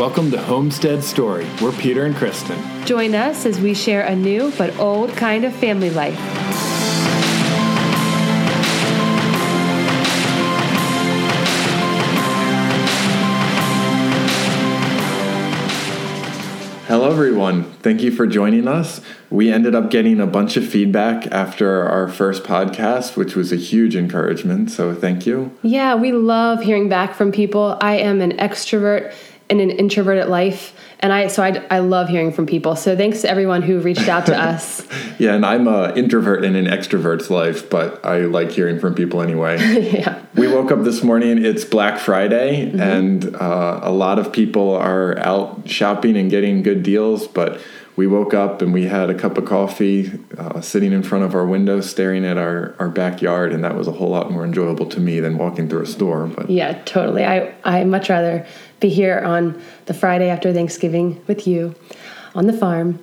Welcome to Homestead Story. We're Peter and Kristen. Join us as we share a new but old kind of family life. Hello, everyone. Thank you for joining us. We ended up getting a bunch of feedback after our first podcast, which was a huge encouragement. So, thank you. Yeah, we love hearing back from people. I am an extrovert in an introverted life. And i so I, I love hearing from people. So thanks to everyone who reached out to us. Yeah and i'm an introvert in an extrovert's life but i like hearing from people anyway. Yeah. We woke up this morning. It's black friday mm-hmm. and uh, a lot of people are out shopping and getting good deals but we woke up and we had a cup of coffee uh, sitting in front of our window staring at our, our backyard and that was a whole lot more enjoyable to me than walking through a store but yeah totally. I i much rather be here on the Friday after Thanksgiving with you on the farm.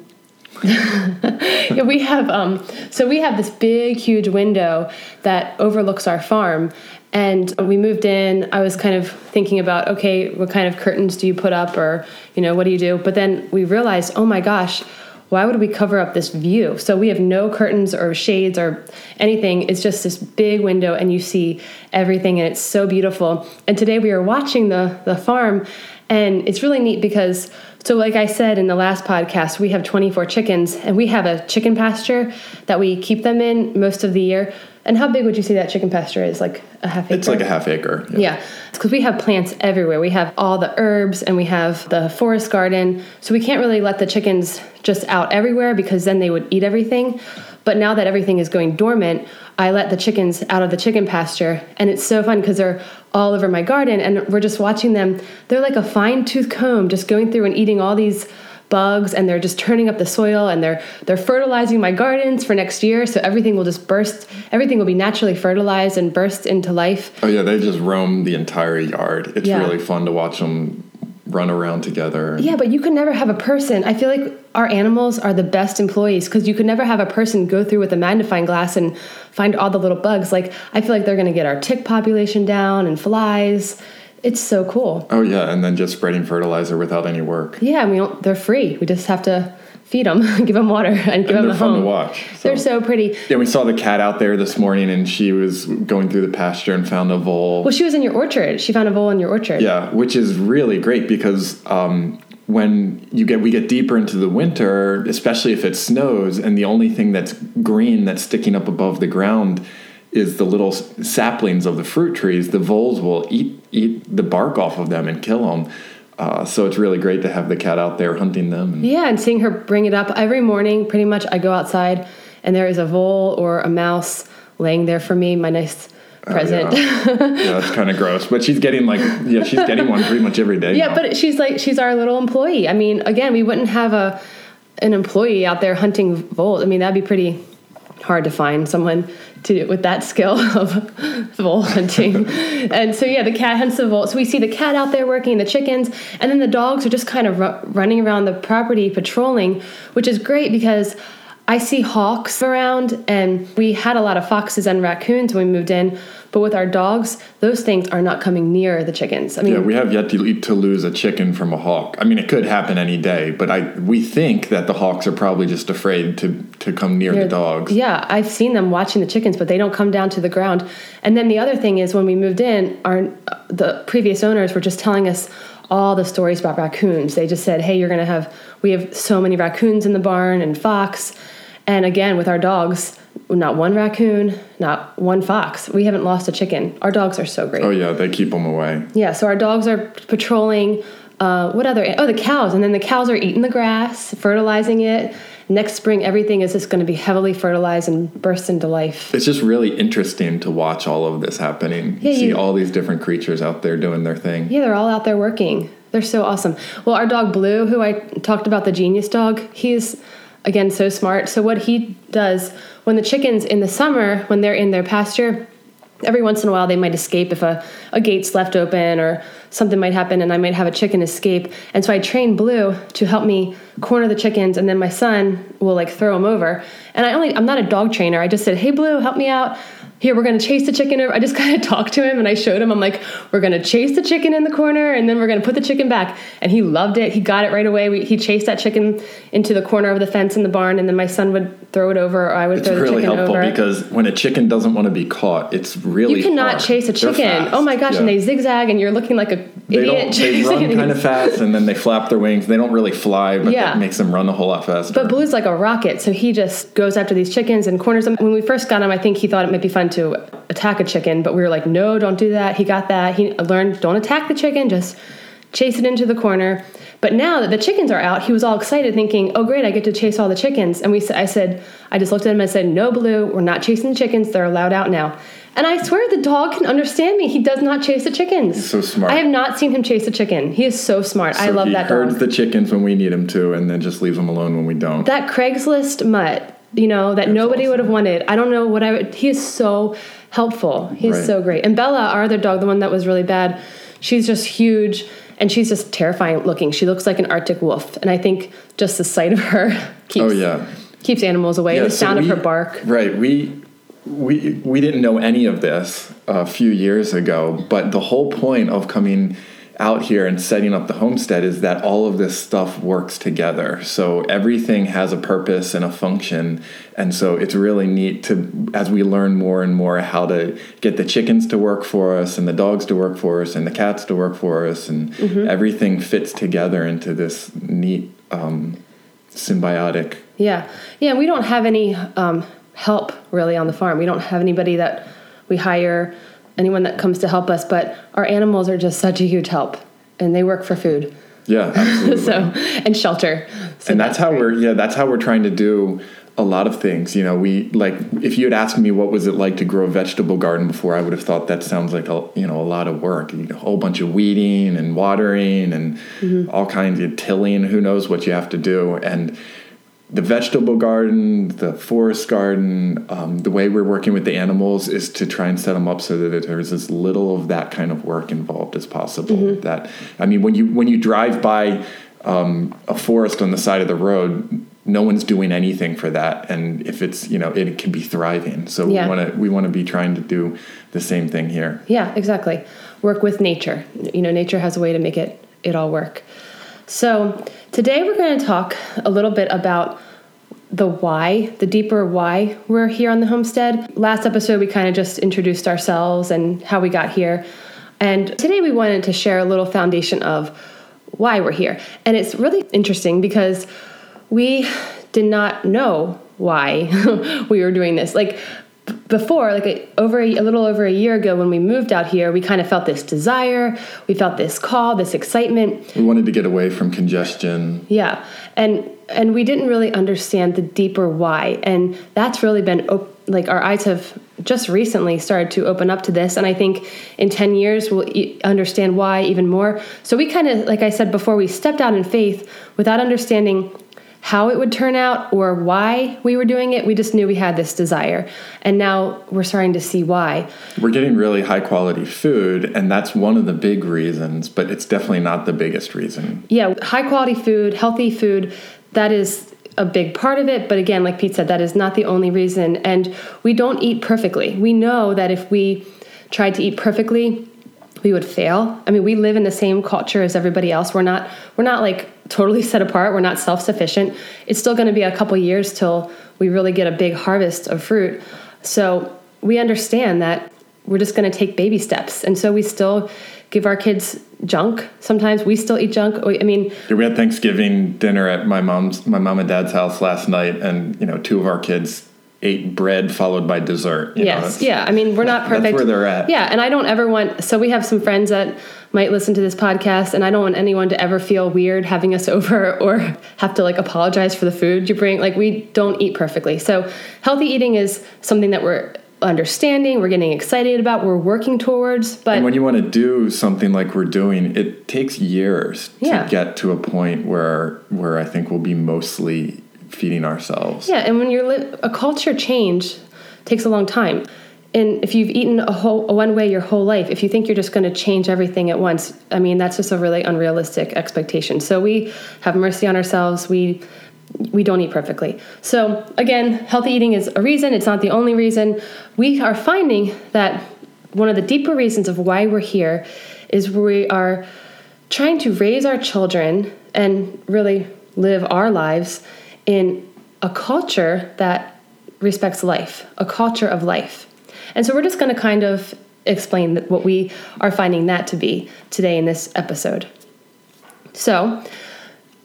yeah, we have um, so we have this big, huge window that overlooks our farm. And we moved in. I was kind of thinking about, okay, what kind of curtains do you put up, or you know, what do you do? But then we realized, oh my gosh, why would we cover up this view? So we have no curtains or shades or anything. It's just this big window and you see everything and it's so beautiful. And today we are watching the the farm and it's really neat because so like I said in the last podcast, we have 24 chickens and we have a chicken pasture that we keep them in most of the year. And how big would you say that chicken pasture is? Like a half acre? It's like a half acre. Yeah. yeah. It's because we have plants everywhere. We have all the herbs and we have the forest garden. So we can't really let the chickens just out everywhere because then they would eat everything. But now that everything is going dormant, I let the chickens out of the chicken pasture. And it's so fun because they're all over my garden and we're just watching them. They're like a fine tooth comb just going through and eating all these bugs and they're just turning up the soil and they're they're fertilizing my gardens for next year. So everything will just burst everything will be naturally fertilized and burst into life. Oh yeah they just roam the entire yard. It's yeah. really fun to watch them run around together. Yeah but you could never have a person i feel like our animals are the best employees because you could never have a person go through with a magnifying glass and find all the little bugs. Like i feel like they're going to get our tick population down and flies it's so cool. Oh yeah, and then just spreading fertilizer without any work. Yeah, we don't, they're free. We just have to feed them, give them water, and give and them a home. to watch. So. They're so pretty. Yeah, we saw the cat out there this morning, and she was going through the pasture and found a vole. Well, she was in your orchard. She found a vole in your orchard. Yeah, which is really great because um, when you get we get deeper into the winter, especially if it snows, and the only thing that's green that's sticking up above the ground is the little saplings of the fruit trees. The voles will eat eat the bark off of them and kill them. Uh, so it's really great to have the cat out there hunting them. And yeah, and seeing her bring it up every morning. Pretty much, I go outside and there is a vole or a mouse laying there for me. My nice present. Oh, yeah. yeah, that's kind of gross. But she's getting like yeah, she's getting one pretty much every day. Yeah, now. but she's like she's our little employee. I mean, again, we wouldn't have a an employee out there hunting voles. I mean, that'd be pretty hard to find someone to with that skill of vole hunting. and so yeah, the cat hunts the vole. So we see the cat out there working, the chickens, and then the dogs are just kind of ru- running around the property patrolling, which is great because I see hawks around, and we had a lot of foxes and raccoons when we moved in. But with our dogs, those things are not coming near the chickens. I mean, yeah, we have yet to, to lose a chicken from a hawk. I mean, it could happen any day, but I we think that the hawks are probably just afraid to to come near the dogs. Yeah, I've seen them watching the chickens, but they don't come down to the ground. And then the other thing is, when we moved in, our the previous owners were just telling us all the stories about raccoons. They just said, "Hey, you're going to have we have so many raccoons in the barn and fox." And again, with our dogs, not one raccoon, not one fox. We haven't lost a chicken. Our dogs are so great. Oh yeah, they keep them away. Yeah, so our dogs are patrolling. Uh, what other? Oh, the cows, and then the cows are eating the grass, fertilizing it. Next spring, everything is just going to be heavily fertilized and burst into life. It's just really interesting to watch all of this happening. Yeah, see all these different creatures out there doing their thing. Yeah, they're all out there working. They're so awesome. Well, our dog Blue, who I talked about, the genius dog, he's again so smart. So what he does when the chickens in the summer, when they're in their pasture, every once in a while they might escape if a, a gate's left open or something might happen and I might have a chicken escape. And so I train Blue to help me corner the chickens and then my son will like throw them over. And I only I'm not a dog trainer. I just said, "Hey Blue, help me out." Here we're going to chase the chicken i just kind of talked to him and i showed him i'm like we're going to chase the chicken in the corner and then we're going to put the chicken back and he loved it he got it right away we, he chased that chicken into the corner of the fence in the barn and then my son would throw it over or i would It's throw the really chicken helpful over because when a chicken doesn't want to be caught, it's really you cannot hard. chase a chicken oh my gosh and they zigzag and you're looking like a they idiot don't they run kind of fast and then they flap their wings. They don't really fly, but Yeah. that makes them run a whole lot faster. But Blue's like a rocket, so he just goes after these chickens and corners them. When we first got him, I think he thought it might be fun to attack a chicken, but we were like, no, don't do that. He got that. He learned, don't attack the chicken, just chase it into the corner. But now that the chickens are out, he was all excited, thinking, "Oh, great! I get to chase all the chickens." And we, I said, I just looked at him and said, "No, Blue, we're not chasing the chickens. They're allowed out now." And I swear, the dog can understand me. He does not chase the chickens. He's so smart. I have not seen him chase a chicken. He is so smart. I love he that herds dog. the chickens when we need him to, and then just leaves them alone when we don't. that Craigslist mutt, you know, that nobody awesome. would have wanted. I don't know what I would. He is so helpful. He's Right. so great. And Bella, our other dog, the one that was really bad, she's just huge and she's just terrifying looking. She looks like an Arctic wolf, and I think just the sight of her keeps oh yeah. keeps animals away. Yeah, the so sound we- of her bark. Right. We we we didn't know any of this a few years ago, but the whole point of coming out here and setting up the homestead is that all of this stuff works together. So everything has a purpose and a function, and so it's really neat to as we learn more and more how to get the chickens to work for us and the dogs to work for us and the cats to work for us and Mm-hmm. everything fits together into this neat um, symbiotic Yeah, yeah. We don't have any um, help really on the farm. We don't have anybody that we hire, anyone that comes to help us. But our animals are just such a huge help, and they work for food. yeah absolutely so and shelter. So and that's, how great. we're yeah that's how we're trying to do a lot of things you know we like if you had asked me what was it like to grow a vegetable garden before i would have thought that sounds like a you know a lot of work You know, a whole bunch of weeding and watering and Mm-hmm. all kinds of tilling who knows what you have to do and the vegetable garden, the forest garden, um, the way we're working with the animals is to try and set them up so that there's as little of that kind of work involved as possible. Mm-hmm. That I mean, when you when you drive by um, a forest on the side of the road, no one's doing anything for that, and if it's you know it can be thriving. So Yeah. we want to we want to be trying to do the same thing here. Yeah, exactly. Work with nature. You know, nature has a way to make it it all work. So today we're going to talk a little bit about the why, the deeper why we're here on the homestead. Last episode we kind of just introduced ourselves and how we got here. And today we wanted to share a little foundation of why we're here. And it's really interesting because we did not know why we were doing this. Like before, like a, over a, a little over a year ago when we moved out here, we kind of felt this desire, we felt this call, this excitement. We wanted to get away from congestion. Yeah, and and we didn't really understand the deeper why, and that's really been op- like our eyes have just recently started to open up to this, and I think in ten years we'll e- understand why even more. So we kind of, like I said before, we stepped out in faith without understanding how it would turn out or why we were doing it. We just knew we had this desire, and now we're starting to see why. We're getting really high quality food, and that's one of the big reasons, but it's definitely not the biggest reason. yeah, high quality food, healthy food, that is a big part of it. But again, like Pete said, that is not the only reason. And we don't eat perfectly. We know that if we tried to eat perfectly, we would fail. I mean, we live in the same culture as everybody else. We're not we're not like totally set apart. We're not self-sufficient. It's still going to be a couple years till we really get a big harvest of fruit. So, we understand that we're just going to take baby steps. And so we still give our kids junk. Sometimes we still eat junk. I mean, we had Thanksgiving dinner at my mom's, my mom and dad's house last night, and you know, two of our kids ate bread followed by dessert. you know, yes, that's- yeah. I mean, we're not perfect. that's where they're at. Yeah, and I don't ever want. So we have some friends that might listen to this podcast, and I don't want anyone to ever feel weird having us over or have to like apologize for the food you bring. Like we don't eat perfectly. So healthy eating is something that we're understanding, we're getting excited about, we're working towards. But And when you want to do something like we're doing, it takes years Yeah. to get to a point where where I think we'll be mostly feeding ourselves. Yeah, and when you're li- a culture change takes a long time. And if you've eaten a whole a one way your whole life, if you think you're just going to change everything at once, I mean that's just a really unrealistic expectation. So we have mercy on ourselves. We we don't eat perfectly. So, again, healthy eating is a reason, it's not the only reason. We are finding that one of the deeper reasons of why we're here is we are trying to raise our children and really live our lives in a culture that respects life, a culture of life. And so we're just going to kind of explain what we are finding that to be today in this episode. So,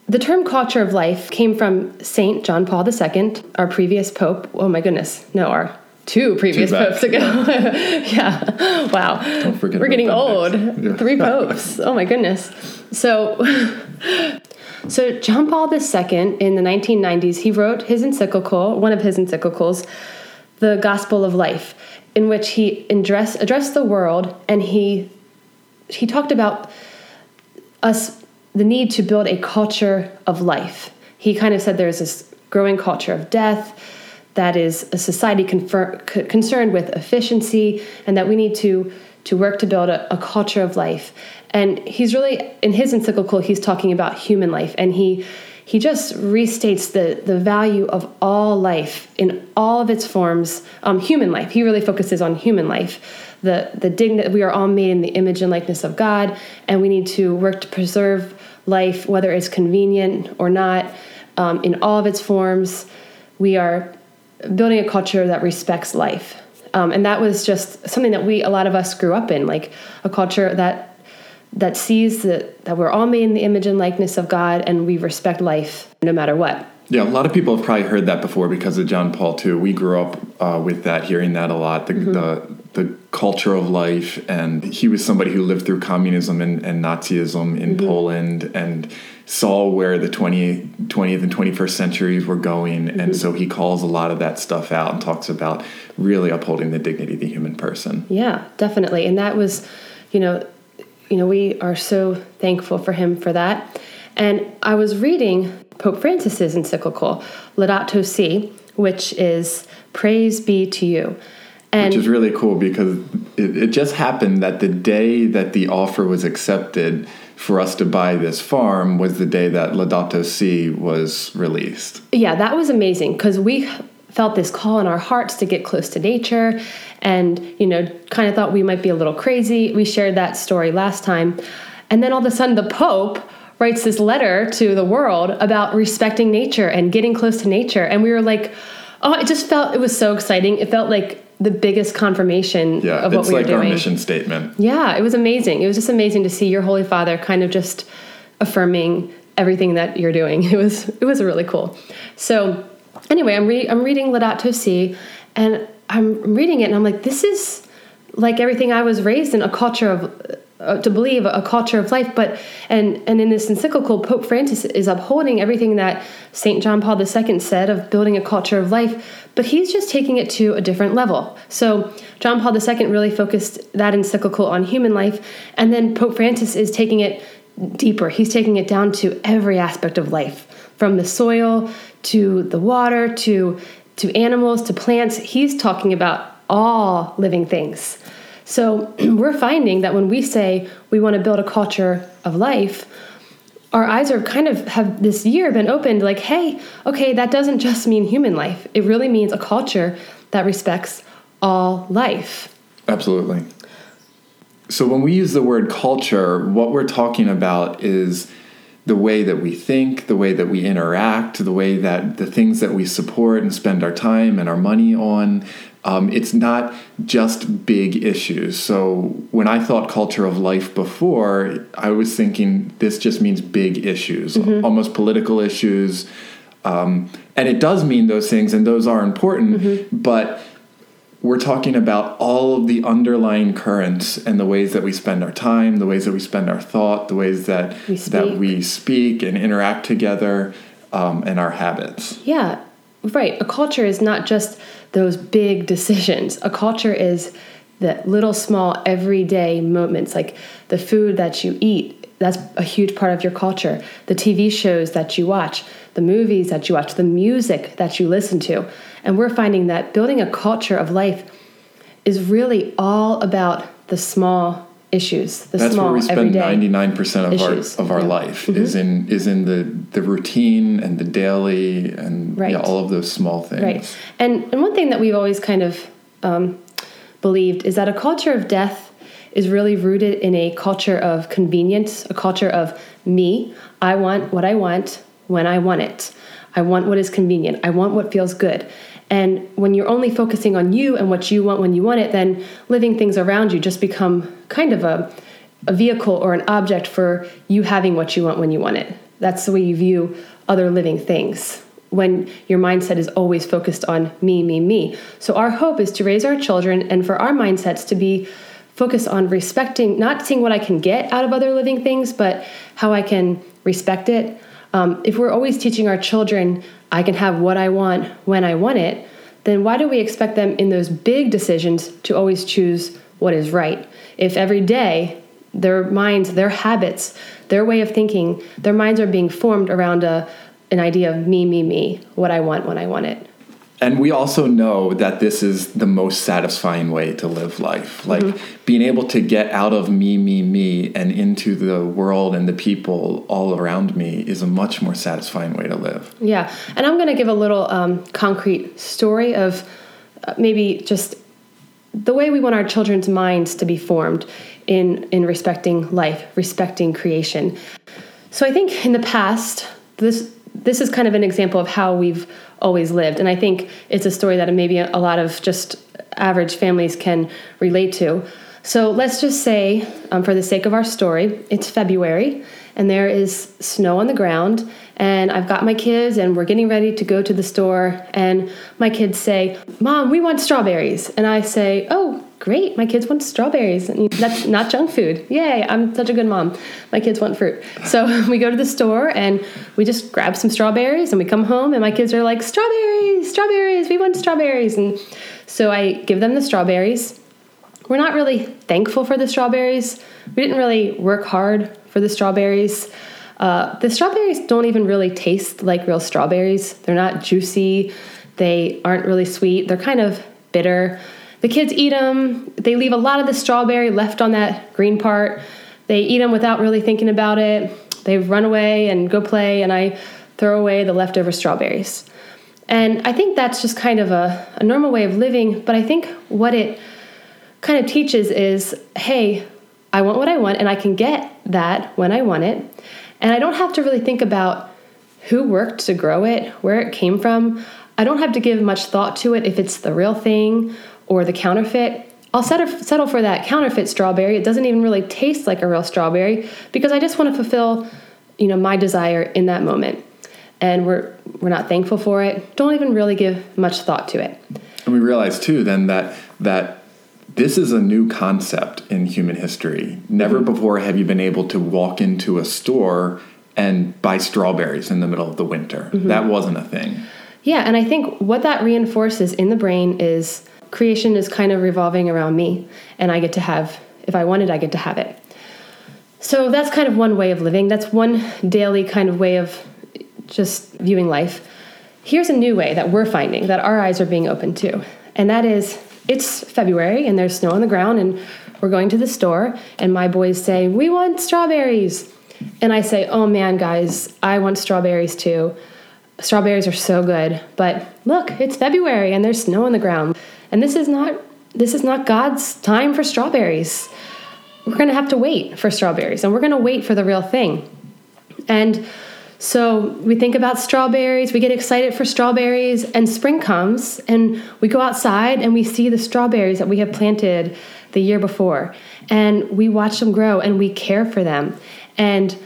the term culture of life came from St. John Paul II, our previous pope. Oh my goodness, no, our two previous popes ago. yeah. Wow. Don't forget We're getting old. Yeah. Three popes. Oh my goodness. So so John Paul II in the 1990s, he wrote his encyclical, one of his encyclicals, The Gospel of Life, in which he address, addressed the world and he he talked about us the need to build a culture of life. He kind of said there's this growing culture of death that is a society confer- concerned with efficiency and that we need to to work to build a, a culture of life. And he's really in his encyclical he's talking about human life. And he he just restates the the value of all life in all of its forms um, human life. He really focuses on human life the the dignity we are all made in the image and likeness of god and we need to work to preserve life whether it's convenient or not um, in all of its forms. We are building a culture that respects life. Um, and that was just something that we, a lot of us grew up in, like a culture that that sees that, that we're all made in the image and likeness of God and we respect life no matter what. Yeah, a lot of people have probably heard that before because of John Paul II. We grew up uh, with that, hearing that a lot. The, mm-hmm. the the culture of life, and he was somebody who lived through communism and, and Nazism in mm-hmm. Poland, and saw where the 20, 20th and 21st centuries were going. Mm-hmm. And so he calls a lot of that stuff out and talks about really upholding the dignity of the human person. Yeah, definitely. And that was, you know, you know, we are so thankful for him for that. And I was reading Pope Francis's encyclical, Laudato Si, which is Praise be to you. And which is really cool because it, it just happened that the day that the offer was accepted, for us to buy this farm was the day that Laudato Si was released. Yeah, that was amazing because we felt this call in our hearts to get close to nature and, you know, kind of thought we might be a little crazy. We shared that story last time. And then all of a sudden, the Pope writes this letter to the world about respecting nature and getting close to nature. And we were like, oh, it just felt, it was so exciting. It felt like the biggest confirmation yeah, of what we like were doing. our mission statement. Yeah, it was amazing. It was just amazing to see your Holy Father kind of just affirming everything that you're doing. It was it was really cool. So anyway, I'm re- I'm reading Laudato Si, and I'm reading it, and I'm like, this is like everything I was raised in a culture of uh, to believe a culture of life but and and in this encyclical pope francis is upholding everything that st john paul ii said of building a culture of life but he's just taking it to a different level. So john paul ii really focused that encyclical on human life and then pope francis is taking it deeper. He's taking it down to every aspect of life from the soil to the water to to animals to plants. He's talking about all living things so we're finding that when we say we want to build a culture of life, our eyes are kind of have this year been opened like, hey, okay, that doesn't just mean human life. It really means a culture that respects all life. Absolutely. So when we use the word culture, what we're talking about is the way that we think, the way that we interact, the way that the things that we support and spend our time and our money on, um, it's not just big issues. So when I thought culture of life before, I was thinking this just means big issues, mm-hmm. almost political issues. Um, and it does mean those things, and those are important, mm-hmm. but we're talking about all of the underlying currents and the ways that we spend our time, the ways that we spend our thought, the ways that we that we speak and interact together, um, and our habits. Yeah, right. A culture is not just those big decisions. A culture is the little small everyday moments like the food that you eat. That's a huge part of your culture. The tv shows that you watch the movies that you watch the music that you listen to. And we're finding that building a culture of life is really all about the small issues, the That's small where we spend ninety nine percent of our of our yeah. Mm-hmm. life is in is in the the routine and the daily and Right. yeah, all of those small things. Right. And, and one thing that we've always kind of um, believed is that a culture of death is really rooted in a culture of convenience, a culture of me. I want what I want when I want it. I want what is convenient. I want what feels good. And when you're only focusing on you and what you want when you want it, then living things around you just become kind of a, a vehicle or an object for you having what you want when you want it. That's the way you view other living things when your mindset is always focused on me, me, me. So, our hope is to raise our children and for our mindsets to be focused on respecting, not seeing what I can get out of other living things, but how I can respect it. Um, if we're always teaching our children, I can have what I want when I want it, then why do we expect them in those big decisions to always choose what is right? If every day their minds, their habits, their way of thinking, their minds are being formed around a, an idea of me, me, me, what I want when I want it. And we also know that this is the most satisfying way to live life. Like Mm-hmm. being able to get out of me, me, me and into the world and the people all around me is a much more satisfying way to live. Yeah, and I'm going to give a little um, concrete story of uh, maybe just the way we want our children's minds to be formed in in respecting life, respecting creation. So I think in the past, this this is kind of an example of how we've always lived, and I think it's a story that maybe a lot of just average families can relate to. So let's just say, um, for the sake of our story, it's February and there is snow on the ground, and I've got my kids and we're getting ready to go to the store, and my kids say, "Mom, we want strawberries," and I say, "Oh." Great, my kids want strawberries. And that's not junk food. Yay, I'm such a good mom. My kids want fruit. So we go to the store and we just grab some strawberries and we come home and my kids are like, strawberries, strawberries, we want strawberries. And so I give them the strawberries we're not really thankful for the strawberries. We didn't really work hard for the strawberries. Uh, the strawberries don't even really taste like real strawberries. They're not juicy. They aren't really sweet. They're kind of bitter. The kids eat them. They leave a lot of the strawberry left on that green part. They eat them without really thinking about it. They run away and go play, and I throw away the leftover strawberries. And I think that's just kind of a, a normal way of living, but I think what it kind of teaches is hey, I want what I want and I can get that when I want it. And I don't have to really think about who worked to grow it, where it came from. I don't have to give much thought to it if it's the real thing or the counterfeit. I'll settle, for that counterfeit strawberry. It doesn't even really taste like a real strawberry because I just want to fulfill, you know, my desire in that moment. And we're we're not thankful for it. Don't even really give much thought to it. And we realize too then that that this is a new concept in human history. Never Mm-hmm. before have you been able to walk into a store and buy strawberries in the middle of the winter. Mm-hmm. That wasn't a thing. Yeah, and I think what that reinforces in the brain is creation is kind of revolving around me, and I get to have, if I want it, I get to have it. So that's kind of one way of living. That's one daily kind of way of just viewing life. Here's a new way that we're finding that our eyes are being opened to, and that is it's February and there's snow on the ground, and we're going to the store, and my boys say, We want strawberries. And I say, Oh man, guys, I want strawberries too. Strawberries are so good, but look, it's February and there's snow on the ground. And this is not this is not God's time for strawberries. We're going to have to wait for strawberries and we're going to wait for the real thing. And so we think about strawberries, we get excited for strawberries, and spring comes, and we go outside and we see the strawberries that we have planted the year before. And we watch them grow and we care for them. And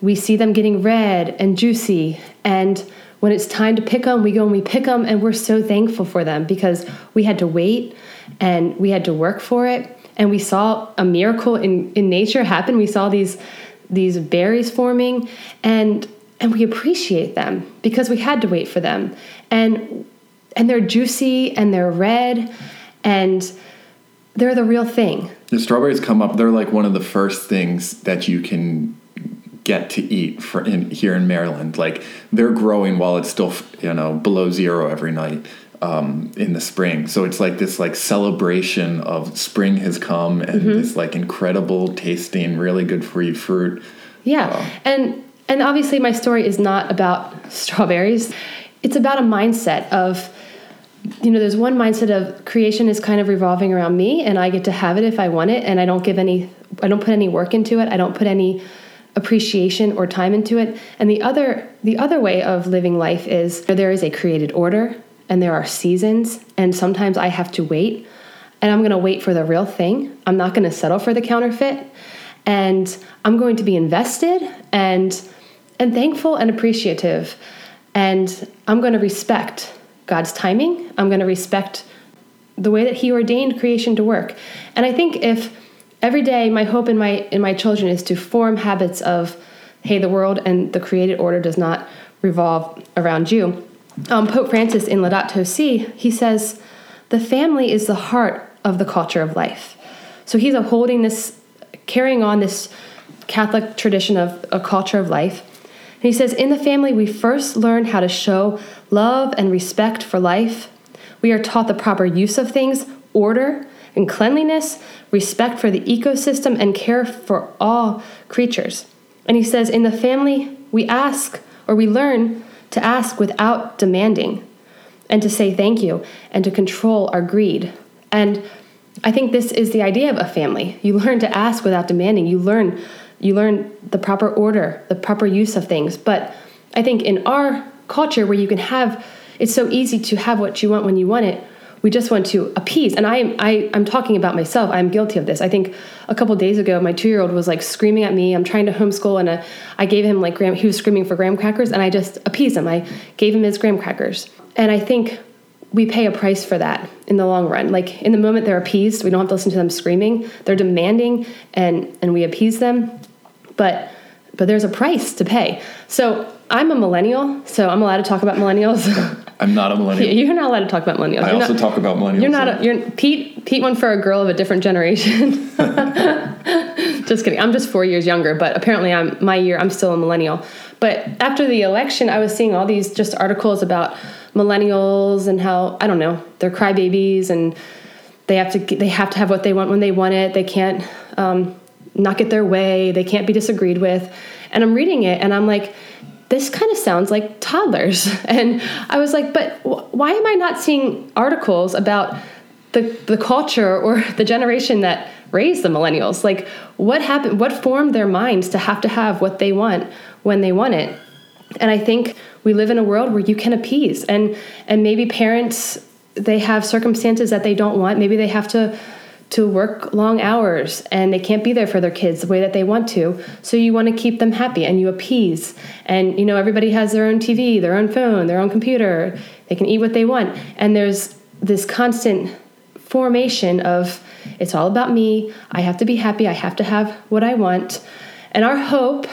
we see them getting red and juicy. And when it's time to pick them, we go and we pick them, and we're so thankful for them because we had to wait and we had to work for it. And we saw a miracle in, in nature happen. We saw these these berries forming and and we appreciate them because we had to wait for them and and they're juicy and they're red and they're the real thing The strawberries come up. They're like one of the first things that you can get to eat for in here in Maryland. Like they're growing while it's still you know below zero every night. um, in the spring. So it's like this like celebration of spring has come and Mm-hmm. this like incredible tasting, really good for you fruit. Yeah. And and obviously my story is not about strawberries. It's about a mindset of you know, there's one mindset of creation is kind of revolving around me and I get to have it if I want it and I don't give any I don't put any work into it. I don't put any appreciation or time into it. And the other the other way of living life is there is a created order and there are seasons and sometimes I have to wait and I'm going to wait for the real thing. I'm not going to settle for the counterfeit and I'm going to be invested and and thankful and appreciative and I'm going to respect God's timing. I'm going to respect the way that he ordained creation to work. And I think if every day my hope in my in my children is to form habits of hey the world and the created order does not revolve around you. Um, Pope Francis in Laudato Si, he says the family is the heart of the culture of life. So he's upholding this carrying on this Catholic tradition of a culture of life. And he says, In the family, we first learn how to show love and respect for life. We are taught the proper use of things, order and cleanliness, respect for the ecosystem, and care for all creatures. And he says, In the family, we ask or we learn to ask without demanding and to say thank you and to control our greed. And I think this is the idea of a family. You learn to ask without demanding. You learn you learn the proper order, the proper use of things. But I think in our culture where you can have it's so easy to have what you want when you want it, we just want to appease. And I I I'm talking about myself. I'm guilty of this. I think a couple days ago my 2-year-old was like screaming at me. I'm trying to homeschool and uh, I gave him like graham he was screaming for graham crackers and I just appeased him. I gave him his graham crackers. And I think we pay a price for that in the long run. Like in the moment they're appeased, we don't have to listen to them screaming. They're demanding and and we appease them. But but there's a price to pay. So I'm a millennial, so I'm allowed to talk about millennials. I'm not a millennial. you're not allowed to talk about millennials. I You're also not, talk about millennials. You're not. A, you're Pete. Pete went for a girl of a different generation. just kidding. I'm just four years younger, but apparently I'm my year. I'm still a millennial. But after the election, I was seeing all these just articles about millennials and how I don't know they're crybabies and they have to they have to have what they want when they want it. They can't um, not get their way. They can't be disagreed with. And I'm reading it and I'm like, this kind of sounds like toddlers. And I was like, but why am I not seeing articles about the the culture or the generation that raised the millennials? Like, what happened? What formed their minds to have to have what they want when they want it? And I think we live in a world where you can appease, and and maybe parents they have circumstances that they don't want. Maybe they have to to work long hours and they can't be there for their kids the way that they want to. So you want to keep them happy and you appease. And you know everybody has their own tv their own phone their own computer. They can eat what they want. And there's this constant formation of it's all about me. I have to be happy. I have to have what i want. And our hope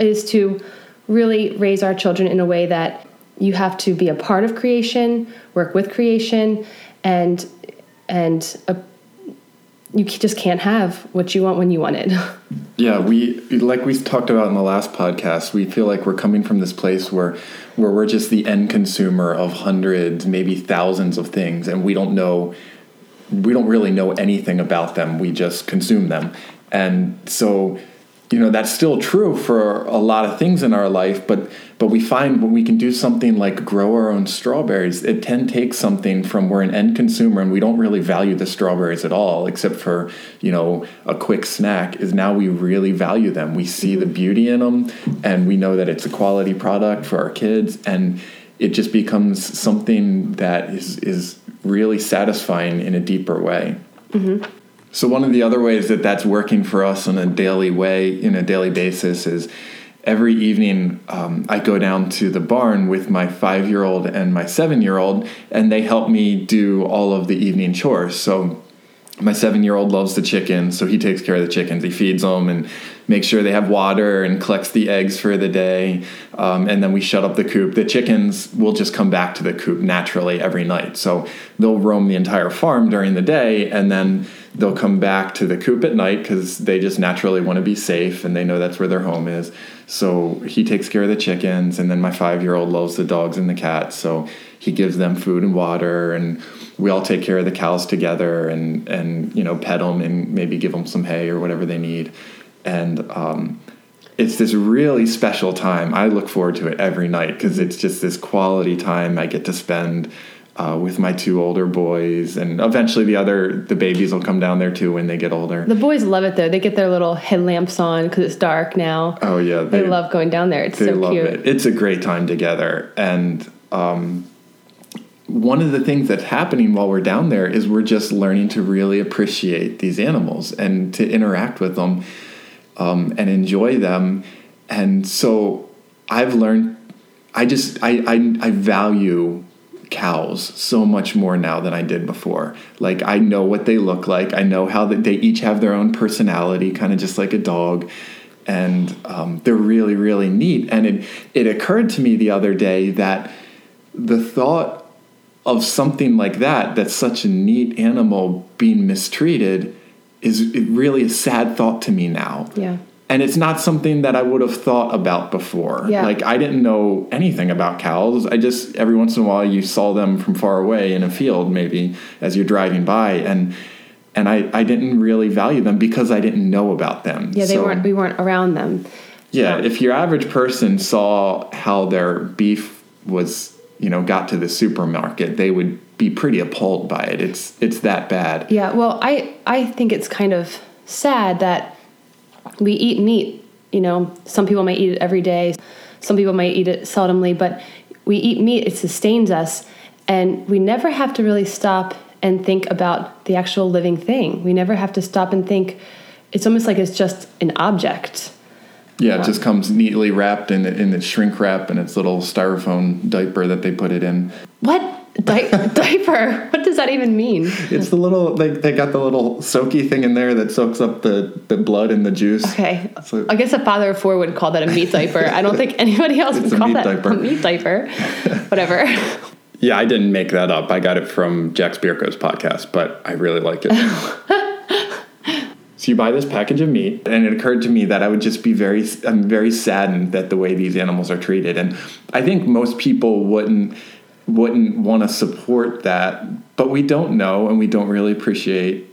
is to really raise our children in a way that you have to be a part of creation work with creation and and you just can't have what you want when you want it. Yeah, we like we talked about in the last podcast. We feel like we're coming from this place where where we're just the end consumer of hundreds, maybe thousands of things, and we don't know we don't really know anything about them. We just consume them, and so you know that's still true for a lot of things in our life. But but we find when we can do something like grow our own strawberries, it can take something from we're an end consumer and we don't really value the strawberries at all, except for you know a quick snack. Is now we really value them. We see the mm-hmm. beauty in them, and we know that it's a quality product for our kids, and it just becomes something that is is really satisfying in a deeper way. Mm-hmm. So one of the other ways that that's working for us on a daily way, in a daily basis, is every evening um, I go down to the barn with my five-year-old and my seven-year-old, and they help me do all of the evening chores. So my seven-year-old loves the chickens, so he takes care of the chickens. He feeds them and makes sure they have water and collects the eggs for the day. Um, and then we shut up the coop. The chickens will just come back to the coop naturally every night. So they'll roam the entire farm during the day and then they'll come back to the coop at night because they just naturally want to be safe and they know that's where their home is. So he takes care of the chickens, and then my five year old loves the dogs and the cats. So he gives them food and water, and we all take care of the cows together and, and you know, pet them and maybe give them some hay or whatever they need. And um, it's this really special time. I look forward to it every night because it's just this quality time I get to spend uh, with my two older boys, and eventually the other the babies will come down there too when they get older. The boys love it though. They get their little headlamps on because it's dark now. Oh yeah, they, they, love going down there. It's so love cute. It. It's a great time together, and um, one of the things that's happening while we're down there is we're just learning to really appreciate these animals and to interact with them um, and enjoy them. And so I've learned. I just I, I, I value cows so much more now than I did before. Like I know what they look like. I know how that they each have their own personality, kind of just like a dog, and um, they're really really neat. And it it occurred to me the other day that the thought of something like that, that's such a neat animal being mistreated, is really a sad thought to me now. Yeah and it's not something that I would have thought about before. Yeah. Like I didn't know anything about cows. I just every once in a while you saw them from far away in a field maybe as you're driving by and and I, I didn't really value them because I didn't know about them. Yeah, they so, weren't we weren't around them. Yeah, um, if your average person saw how their beef was, you know, got to the supermarket, they would be pretty appalled by it. It's it's that bad. Yeah, well, I I think it's kind of sad that we eat meat. You know, some people might eat it every day, some people might eat it seldomly, but we eat meat, it sustains us, and we never have to really stop and think about the actual living thing. We never have to stop and think, it's almost like it's just an object. Yeah, it just comes neatly wrapped in in its shrink wrap and its little styrofoam diaper that they put it in. What? Di- diaper. What does that even mean? It's the little they, they got the little soaky thing in there that soaks up the, the blood and the juice. Okay. So, I guess a father of four would call that a meat diaper. I don't think anybody else would call that diaper. a meat diaper. Whatever. Yeah, I didn't make that up. I got it from Jack Spirko's podcast, but I really like it. so you buy this package of meat, and it occurred to me that I would just be very, I'm very saddened that the way these animals are treated, and I think most people wouldn't wouldn't want to support that, but we don't know and we don't really appreciate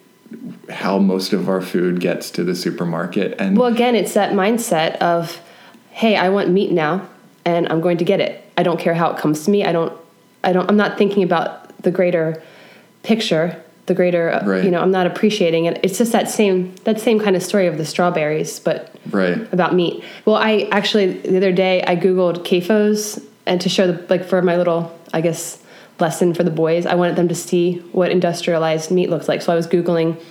how most of our food gets to the supermarket. And well, again, it's that mindset of, hey, I want meat now, and I'm going to get it. I don't care how it comes to me. I don't. I don't. I'm not thinking about the greater picture, the greater. Right. You know, I'm not appreciating it. It's just that same that same kind of story of the strawberries, but right about meat. Well, I actually the other day I googled CAFOs and to show the like for my little I guess lesson for the boys. I wanted them to see what industrialized meat looks like. So I was googling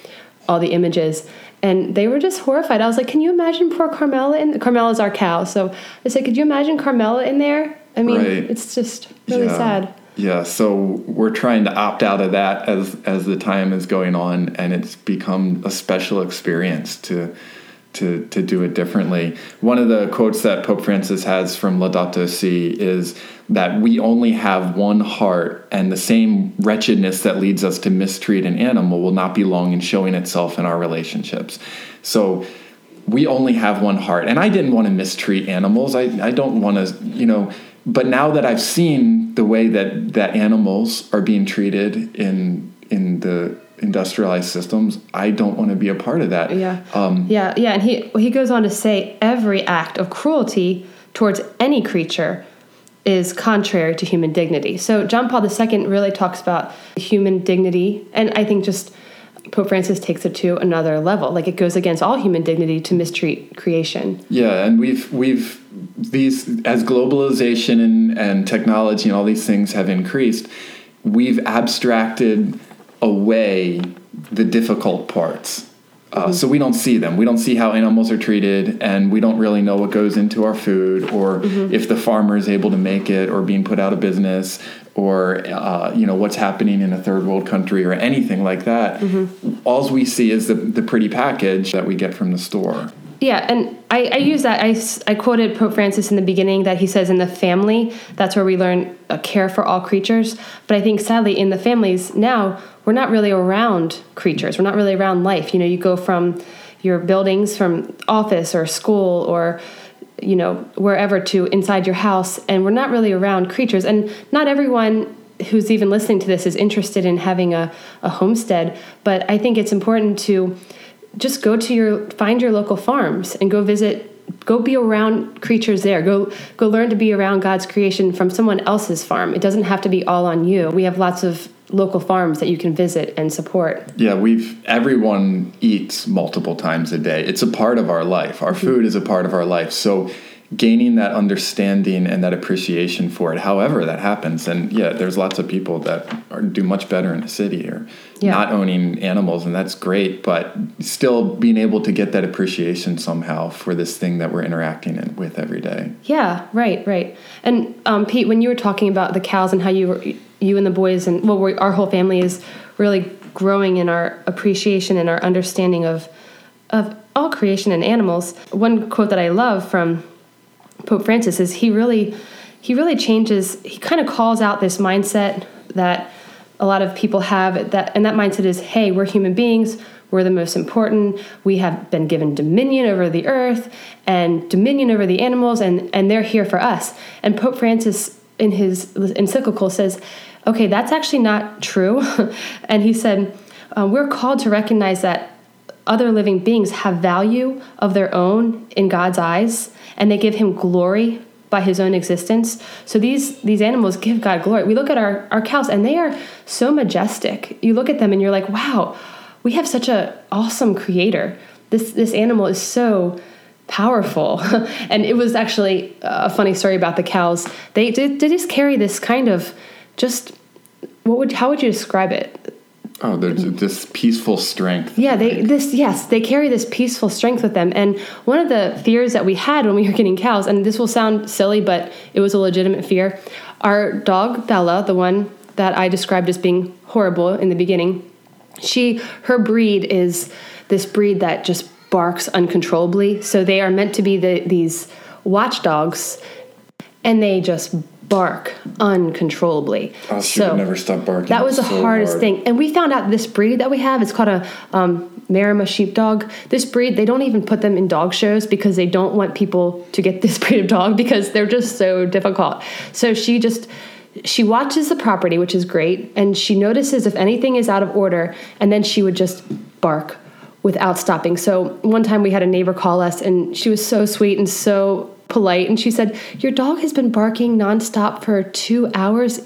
all the images and they were just horrified. I was like, "Can you imagine poor Carmela in Carmela's our cow." So I said, "Could you imagine Carmela in there?" I mean, right. it's just really yeah. sad. Yeah, so we're trying to opt out of that as as the time is going on and it's become a special experience to to, to do it differently. One of the quotes that Pope Francis has from Laudato Si is that we only have one heart, and the same wretchedness that leads us to mistreat an animal will not be long in showing itself in our relationships. So we only have one heart. And I didn't want to mistreat animals. I, I don't want to, you know, but now that I've seen the way that, that animals are being treated in in the industrialized systems, I don't want to be a part of that. Yeah. Um, yeah, yeah. And he, he goes on to say every act of cruelty towards any creature is contrary to human dignity. So John Paul II really talks about human dignity, and I think just Pope Francis takes it to another level. Like it goes against all human dignity to mistreat creation. Yeah, and we've we've these as globalization and, and technology and all these things have increased, we've abstracted away the difficult parts. Uh, mm-hmm. So we don't see them. We don't see how animals are treated, and we don't really know what goes into our food, or mm-hmm. if the farmer is able to make it, or being put out of business, or uh, you know what's happening in a third world country, or anything like that. Mm-hmm. All we see is the the pretty package that we get from the store. Yeah, and I, I use that. I, I quoted Pope Francis in the beginning that he says in the family, that's where we learn a care for all creatures. But I think sadly, in the families now, we're not really around creatures. We're not really around life. You know, you go from your buildings, from office or school or you know wherever to inside your house and we're not really around creatures and not everyone who's even listening to this is interested in having a, a homestead but i think it's important to just go to your find your local farms and go visit go be around creatures there go go learn to be around god's creation from someone else's farm it doesn't have to be all on you we have lots of local farms that you can visit and support Yeah, we've everyone eats multiple times a day. It's a part of our life. Our food is a part of our life. So gaining that understanding and that appreciation for it, however that happens, and yeah, there's lots of people that are, do much better in a city or Yeah. not owning animals, and that's great. But still being able to get that appreciation somehow for this thing that we're interacting in, with every day. Yeah, right, right. And um, Pete, when you were talking about the cows and how you were, you and the boys and well, we our whole family is really growing in our appreciation and our understanding of of all creation and animals. One quote that I love from Pope Francis is he really he really changes. He kind of calls out this mindset that a lot of people have that and that mindset is hey we're human beings we're the most important we have been given dominion over the earth and dominion over the animals and and they're here for us and pope francis in his encyclical says okay that's actually not true and he said uh, we're called to recognize that other living beings have value of their own in god's eyes and they give him glory by his own existence. So these these animals give God glory. We look at our, our cows and they are so majestic. You look at them and you're like, wow, we have such a awesome creator. This this animal is so powerful. and it was actually a funny story about the cows. They did they just carry this kind of just what would how would you describe it? Oh, there's this peaceful strength. Yeah, they this yes, they carry this peaceful strength with them. And one of the fears that we had when we were getting cows, and this will sound silly, but it was a legitimate fear. Our dog Bella, the one that I described as being horrible in the beginning, she her breed is this breed that just barks uncontrollably. So they are meant to be the, these watchdogs, and they just bark uncontrollably. Oh, she would never stop barking. That was the So hardest hard. thing. And we found out this breed that we have, it's called a um, Maremma sheepdog. This breed, they don't even put them in dog shows because they don't want people to get this breed of dog because they're just so difficult. So she just she watches the property, which is great, and she notices if anything is out of order, and then she would just bark without stopping. So one time we had a neighbor call us, and she was so sweet and so polite, and she said, "Your dog has been barking nonstop for two hours.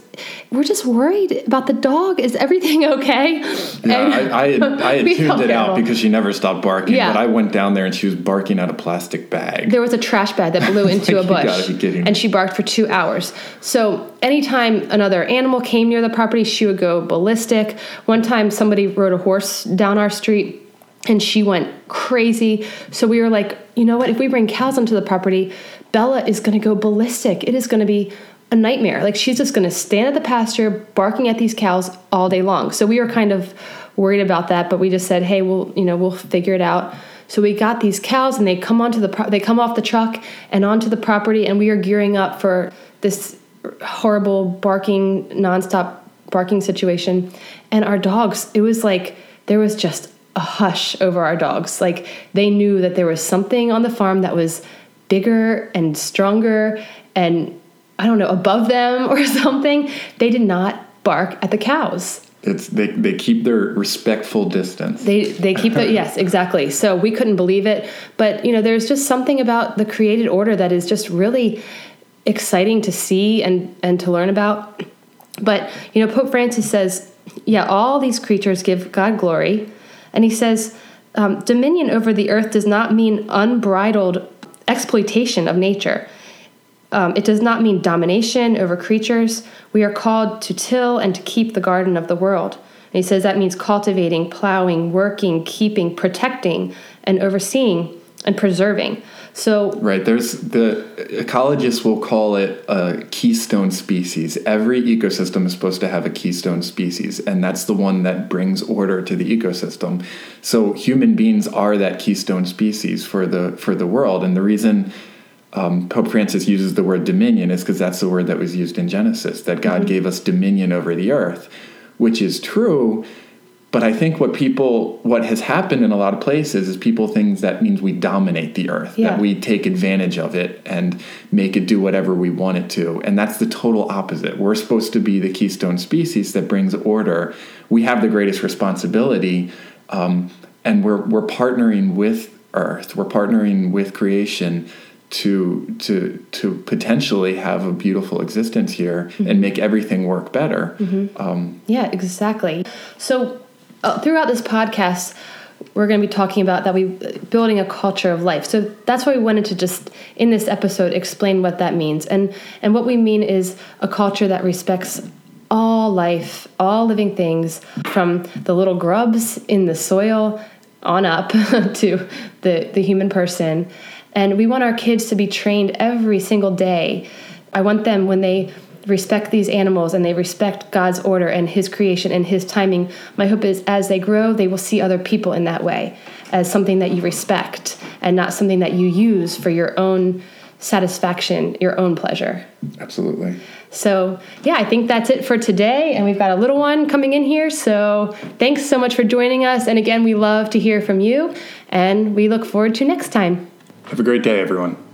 We're just worried about the dog. Is everything okay?" Yeah, And I, I had, I had tuned it out because she never stopped barking. Yeah. But I went down there and she was barking at a plastic bag. there was a trash bag that blew into a You bush gotta be kidding me. and she barked for two hours so anytime another animal came near the property she would go ballistic one time somebody rode a horse down our street and she went crazy. So we were like you know what? If we bring cows onto the property bella is going to go ballistic. It is going to be a nightmare. Like she's just going to stand at the pasture barking at these cows all day long. So we were kind of worried about that but we just said hey we'll you know we'll figure it out. So we got these cows, and they come onto the pro- they come off the truck and onto the property, and we are gearing up for this horrible barking, nonstop barking situation. And our dogs, it was like there was just a hush over our dogs. Like they knew that there was something on the farm that was bigger and stronger and I don't know above them or something. They did not bark at the cows. It's they, they keep their respectful distance. They they keep it yes exactly. So we couldn't believe it, but you know there's just something about the created order that is just really exciting to see and and to learn about. But you know Pope Francis says, yeah, all these creatures give God glory, and he says um, dominion over the earth does not mean unbridled exploitation of nature. Um, it does not mean domination over creatures. We are called to till and to keep the garden of the world. And he says that means cultivating, plowing, working, keeping, protecting, and overseeing and preserving. So Right. There's the ecologists will call it a keystone species. Every ecosystem is supposed to have a keystone species, and that's the one that brings order to the ecosystem. So human beings are that keystone species for the for the world, and the reason um, Pope Francis uses the word dominion is because that's the word that was used in Genesis. That God gave us dominion over the earth, which is true. But I think what people, what has happened in a lot of places is people think that means we dominate the earth, Yeah. that we take advantage of it and make it do whatever we want it to. And that's the total opposite. We're supposed to be the keystone species that brings order. We have the greatest responsibility, um, and we're, we're partnering with earth, we're partnering with creation to to to potentially have a beautiful existence here and make everything work better. Um, Yeah, exactly. So, uh, throughout this podcast, we're going to be talking about that we building a culture of life. So that's why we wanted to just in this episode explain what that means. And and what we mean is a culture that respects all life, all living things, from the little grubs in the soil on up to the the human person. And we want our kids to be trained every single day. I want them when they respect these animals and they respect God's order and His creation and His timing. My hope is as they grow, they will see other people in that way as something that you respect and not something that you use for your own satisfaction, your own pleasure. absolutely. So, yeah, I think that's it for today. And we've got a little one coming in here. So, thanks so much for joining us. And again, we love to hear from you. And we look forward to next time. Have a great day, everyone.